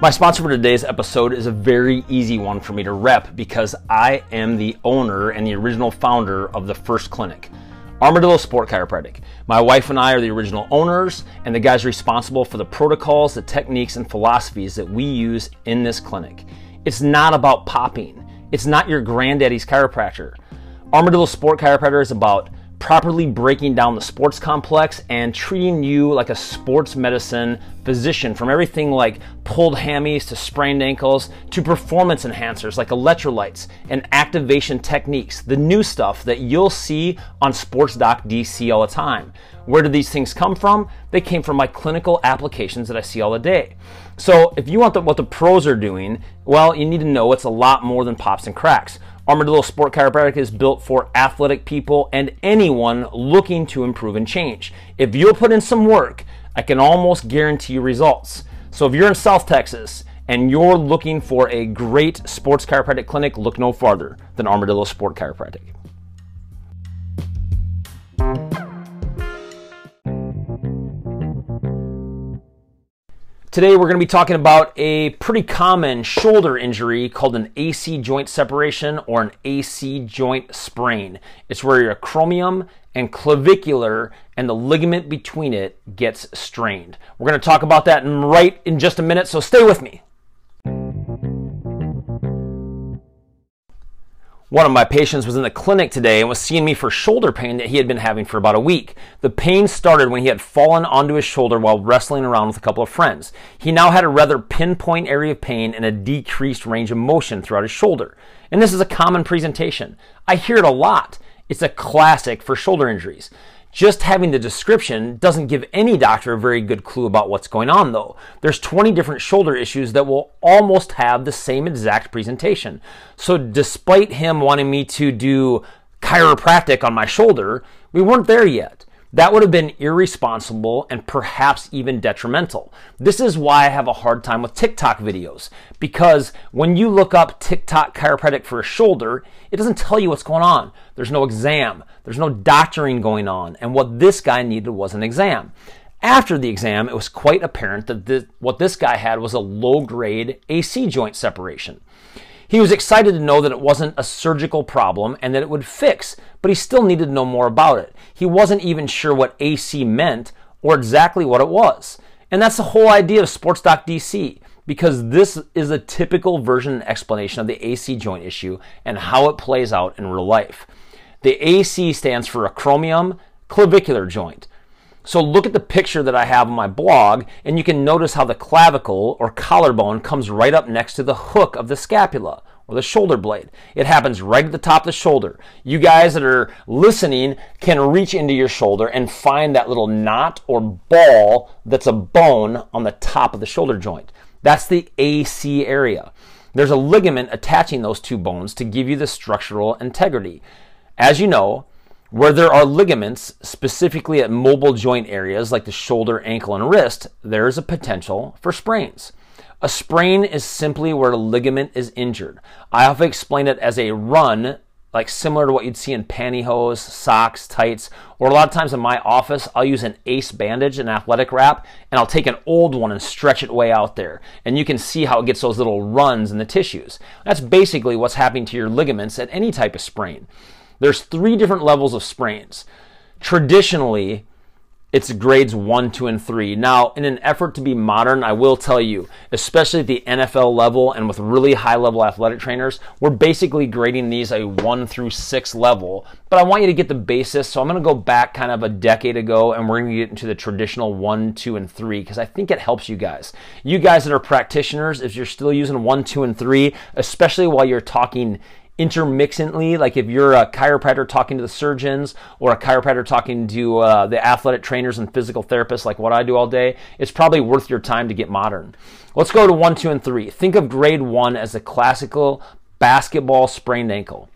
My sponsor for today's episode is a very easy one for me to rep because I am the owner and the original founder of the first clinic, Armadillo Sport Chiropractic. My wife and I are the original owners and the guys responsible for the protocols, the techniques, and philosophies that we use in this clinic. It's not about popping, it's not your granddaddy's chiropractor. Armadillo Sport Chiropractor is about properly breaking down the sports complex and treating you like a sports medicine physician from everything like pulled hammies to sprained ankles to performance enhancers like electrolytes and activation techniques, the new stuff that you'll see on Sports Doc DC all the time. Where do these things come from? They came from my clinical applications that I see all the day. So if you want the, what the pros are doing, well, you need to know it's a lot more than pops and cracks. Armadillo Sport Chiropractic is built for athletic people and anyone looking to improve and change. If you'll put in some work, I can almost guarantee you results. So if you're in South Texas and you're looking for a great sports chiropractic clinic, look no farther than Armadillo Sport Chiropractic. Today, we're going to be talking about a pretty common shoulder injury called an AC joint separation or an AC joint sprain. It's where your acromion and clavicular and the ligament between it gets strained. We're going to talk about that right in just a minute, so stay with me. One of my patients was in the clinic today and was seeing me for shoulder pain that he had been having for about a week. The pain started when he had fallen onto his shoulder while wrestling around with a couple of friends. He now had a rather pinpoint area of pain and a decreased range of motion throughout his shoulder. And this is a common presentation. I hear it a lot. It's a classic for shoulder injuries. Just having the description doesn't give any doctor a very good clue about what's going on though. There's 20 different shoulder issues that will almost have the same exact presentation. So despite him wanting me to do chiropractic on my shoulder, we weren't there yet. That would have been irresponsible and perhaps even detrimental. This is why I have a hard time with TikTok videos because when you look up TikTok chiropractic for a shoulder, it doesn't tell you what's going on. There's no exam, there's no doctoring going on, and what this guy needed was an exam. After the exam, it was quite apparent that this, what this guy had was a low grade AC joint separation. He was excited to know that it wasn't a surgical problem and that it would fix, but he still needed to know more about it. He wasn't even sure what AC meant or exactly what it was. And that's the whole idea of Sports Doc DC because this is a typical version and explanation of the AC joint issue and how it plays out in real life. The AC stands for acromion clavicular joint. So look at the picture that I have on my blog, and you can notice how the clavicle or collarbone comes right up next to the hook of the scapula or the shoulder blade. It happens right at the top of the shoulder. You guys that are listening can reach into your shoulder and find that little knot or ball that's a bone on the top of the shoulder joint. That's the AC area. There's a ligament attaching those two bones to give you the structural integrity. As you know, where there are ligaments, specifically at mobile joint areas like the shoulder, ankle, and wrist, there is a potential for sprains. A sprain is simply where a ligament is injured. I often explain it as a run, like similar to what you'd see in pantyhose, socks, tights, or a lot of times in my office, I'll use an ace bandage, an athletic wrap, and I'll take an old one and stretch it way out there. And you can see how it gets those little runs in the tissues. That's basically what's happening to your ligaments at any type of sprain. There's three different levels of sprains. Traditionally, it's grades one, two, and three. Now, in an effort to be modern, I will tell you, especially at the NFL level and with really high level athletic trainers, we're basically grading these a one through six level. But I want you to get the basis, so I'm going to go back kind of a decade ago and we're going to get into the traditional one, two, and three because I think it helps you guys. You guys that are practitioners, if you're still using one, two, and three, especially while you're talking intermixantly, like if you're a chiropractor talking to the surgeons or a chiropractor talking to uh, the athletic trainers and physical therapists, like what I do all day, it's probably worth your time to get modern. Let's go to one, two, and three. Think of grade one as a classical basketball sprained ankle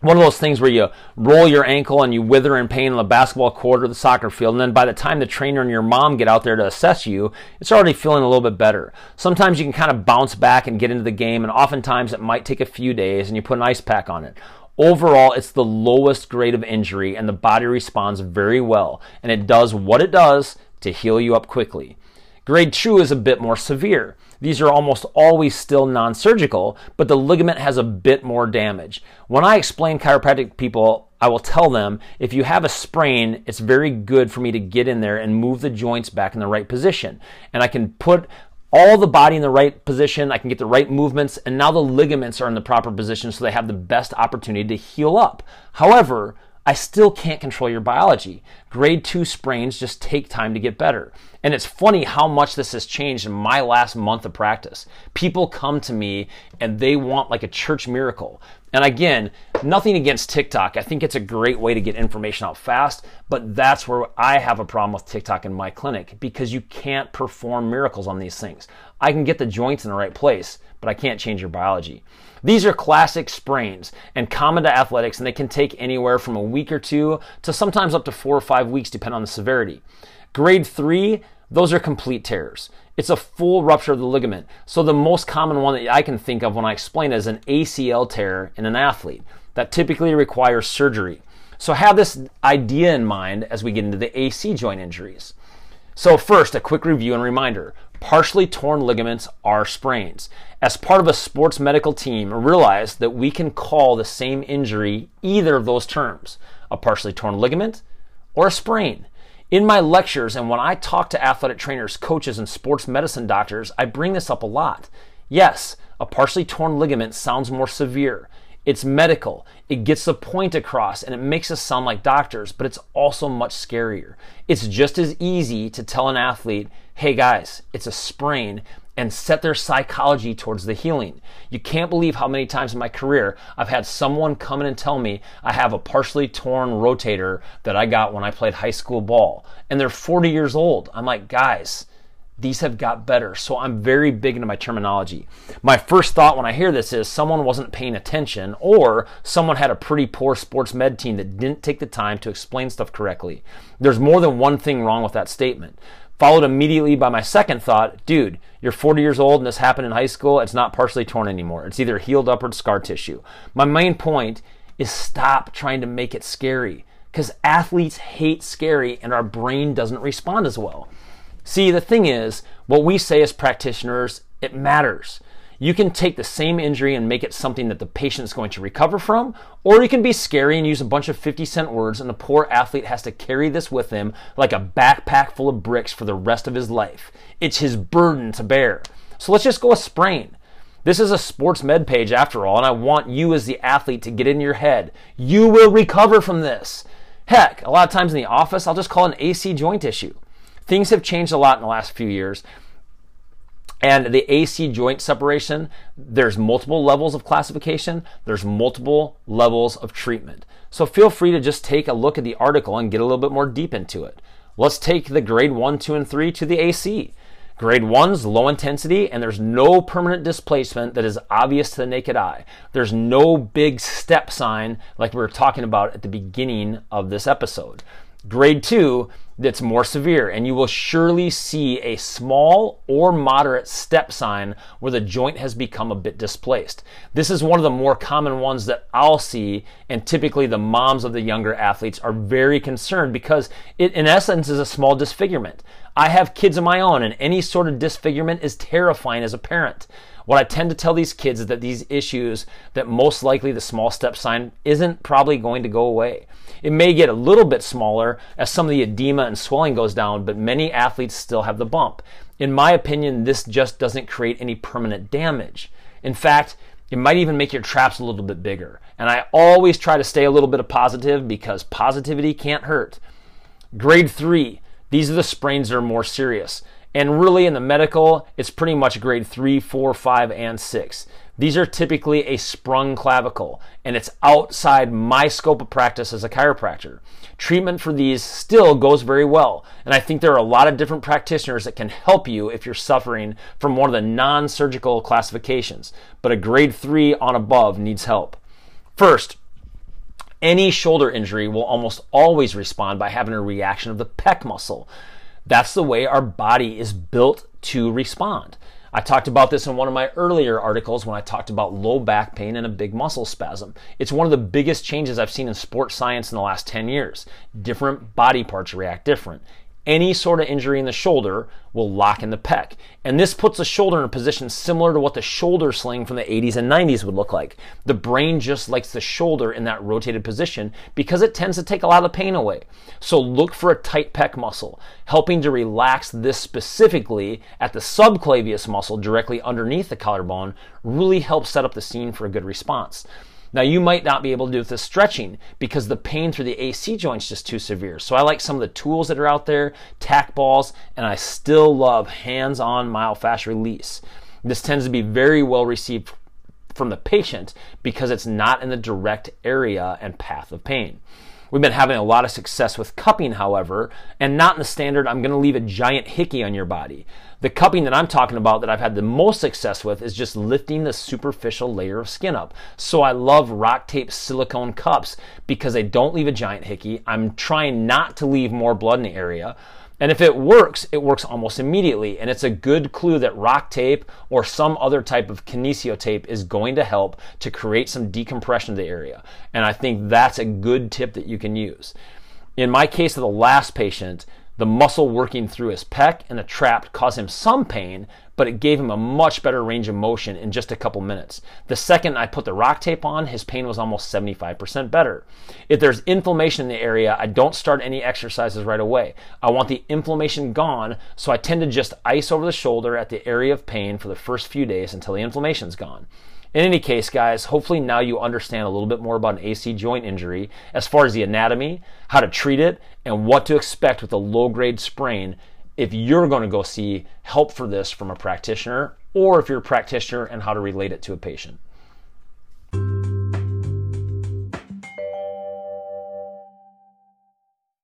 one of those things where you roll your ankle and you wither in pain on the basketball court or the soccer field, and then by the time the trainer and your mom get out there to assess you, it's already feeling a little bit better. Sometimes you can kind of bounce back and get into the game, and oftentimes it might take a few days and you put an ice pack on it. Overall, it's the lowest grade of injury, and the body responds very well, and it does what it does to heal you up quickly. Grade 2 is a bit more severe. These are almost always still non surgical, but the ligament has a bit more damage. When I explain chiropractic people, I will tell them if you have a sprain, it's very good for me to get in there and move the joints back in the right position. And I can put all the body in the right position, I can get the right movements, and now the ligaments are in the proper position so they have the best opportunity to heal up. However, I still can't control your biology. Grade 2 sprains just take time to get better. And it's funny how much this has changed in my last month of practice. People come to me and they want like a church miracle. And again, nothing against TikTok. I think it's a great way to get information out fast, but that's where I have a problem with TikTok in my clinic because you can't perform miracles on these things. I can get the joints in the right place, but I can't change your biology. These are classic sprains and common to athletics, and they can take anywhere from a week or two to sometimes up to four or five weeks, depending on the severity. Grade three, those are complete tears. It's a full rupture of the ligament. So the most common one that I can think of when I explain it is an ACL tear in an athlete that typically requires surgery. So have this idea in mind as we get into the AC joint injuries. So first, a quick review and reminder. Partially torn ligaments are sprains. As part of a sports medical team, realize that we can call the same injury either of those terms, a partially torn ligament or a sprain. In my lectures and when I talk to athletic trainers, coaches, and sports medicine doctors, I bring this up a lot. Yes, a partially torn ligament sounds more severe. It's medical. It gets the point across and it makes us sound like doctors, but it's also much scarier. It's just as easy to tell an athlete, hey guys, it's a sprain, and set their psychology towards the healing. You can't believe how many times in my career I've had someone come in and tell me I have a partially torn rotator that I got when I played high school ball, and they're 40 years old. I'm like, guys, these have got better. So I'm very big into my terminology. My first thought when I hear this is someone wasn't paying attention or someone had a pretty poor sports med team that didn't take the time to explain stuff correctly. There's more than one thing wrong with that statement. Followed immediately by my second thought, dude, you're 40 years old and this happened in high school. It's not partially torn anymore. It's either healed up or scar tissue. My main point is stop trying to make it scary because athletes hate scary and our brain doesn't respond as well. See, the thing is, what we say as practitioners, it matters. You can take the same injury and make it something that the patient is going to recover from, or you can be scary and use a bunch of 50 cent words, and the poor athlete has to carry this with him like a backpack full of bricks for the rest of his life. It's his burden to bear. So let's just go a sprain. This is a sports med page after all, and I want you as the athlete to get in your head. You will recover from this. Heck, a lot of times in the office, I'll just call an AC joint issue. Things have changed a lot in the last few years. And the AC joint separation, there's multiple levels of classification, there's multiple levels of treatment. So feel free to just take a look at the article and get a little bit more deep into it. Let's take the grade 1, 2, and 3 to the AC. Grade 1's low intensity, and there's no permanent displacement that is obvious to the naked eye. There's no big step sign like we were talking about at the beginning of this episode. Grade 2, that's more severe, and you will surely see a small or moderate step sign where the joint has become a bit displaced. This is one of the more common ones that I'll see, and typically the moms of the younger athletes are very concerned because it, in essence, is a small disfigurement. I have kids of my own, and any sort of disfigurement is terrifying as a parent. What I tend to tell these kids is that these issues, that most likely the small step sign isn't probably going to go away. It may get a little bit smaller as some of the edema and swelling goes down, but many athletes still have the bump. In my opinion, this just doesn't create any permanent damage. In fact, it might even make your traps a little bit bigger. And I always try to stay a little bit of positive because positivity can't hurt. Grade three, these are the sprains that are more serious. And really, in the medical, it's pretty much grade three, four, five, and six. These are typically a sprung clavicle, and it's outside my scope of practice as a chiropractor. Treatment for these still goes very well, and I think there are a lot of different practitioners that can help you if you're suffering from one of the non surgical classifications, but a grade 3 on above needs help. First, any shoulder injury will almost always respond by having a reaction of the pec muscle. That's the way our body is built to respond. I talked about this in one of my earlier articles when I talked about low back pain and a big muscle spasm. It's one of the biggest changes I've seen in sports science in the last 10 years. Different body parts react different. Any sort of injury in the shoulder will lock in the pec. And this puts the shoulder in a position similar to what the shoulder sling from the 80s and 90s would look like. The brain just likes the shoulder in that rotated position because it tends to take a lot of pain away. So look for a tight pec muscle, helping to relax this specifically at the subclavius muscle directly underneath the collarbone really helps set up the scene for a good response. Now, you might not be able to do this stretching because the pain through the AC joint is just too severe. So, I like some of the tools that are out there, tack balls, and I still love hands on myofascial release. This tends to be very well received from the patient because it's not in the direct area and path of pain. We've been having a lot of success with cupping, however, and not in the standard, I'm going to leave a giant hickey on your body. The cupping that I'm talking about that I've had the most success with is just lifting the superficial layer of skin up. So I love rock tape silicone cups because they don't leave a giant hickey. I'm trying not to leave more blood in the area. And if it works, it works almost immediately. And it's a good clue that rock tape or some other type of kinesio tape is going to help to create some decompression of the area. And I think that's a good tip that you can use. In my case of the last patient, the muscle working through his pec and the trap caused him some pain, but it gave him a much better range of motion in just a couple minutes. The second I put the rock tape on, his pain was almost 75% better. If there's inflammation in the area, I don't start any exercises right away. I want the inflammation gone, so I tend to just ice over the shoulder at the area of pain for the first few days until the inflammation's gone. In any case, guys, hopefully now you understand a little bit more about an AC joint injury as far as the anatomy, how to treat it, and what to expect with a low grade sprain if you're going to go see help for this from a practitioner or if you're a practitioner and how to relate it to a patient.